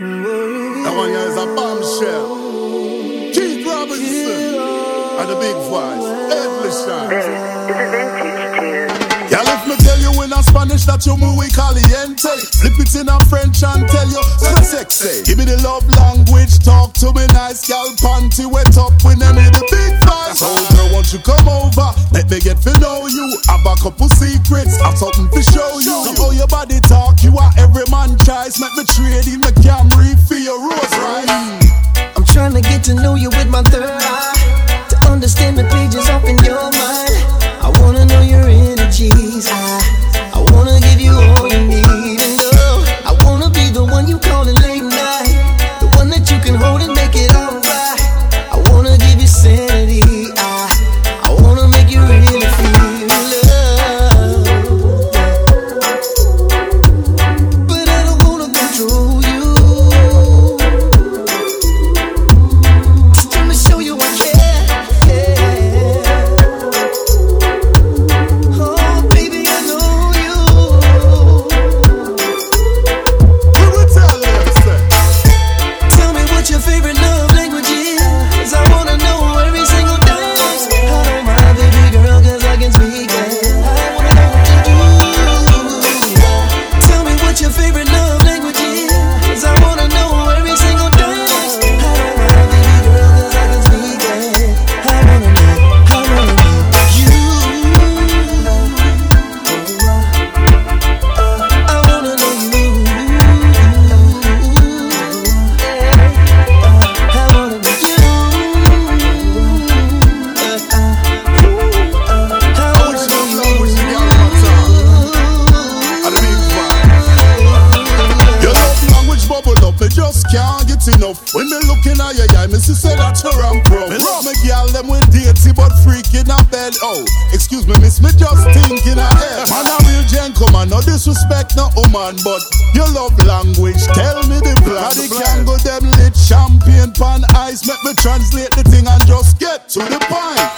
That one here is a bombshell. Keith Robinson. And the big voice. Edley Shine. This is a Vintaj Tune. Yeah, let me tell you in a Spanish that you muy caliente. Flip it in a French and tell you so sexy. Give me the love language, talk to me nice, gal panty wet up when them couple secrets, I've something to show you. So how your body talk, you are every man choice. Make me trade in the Camry for your Rolls Royce. Mm. I'm trying to get to know you with my third eye. To understand the pages off in your mind. I wanna know your energies. I, I wanna give you can't get enough. When me looking at your eye, me see say that you're on pro. Me love me girl, them with dirty but freaking a bed. Oh, excuse me, miss, me just thinking ahead. Man, a real gentleman, no disrespect, no woman, but your love language, tell me the plan. The can go them lit champagne pan ice, make me translate the thing and just get to the point.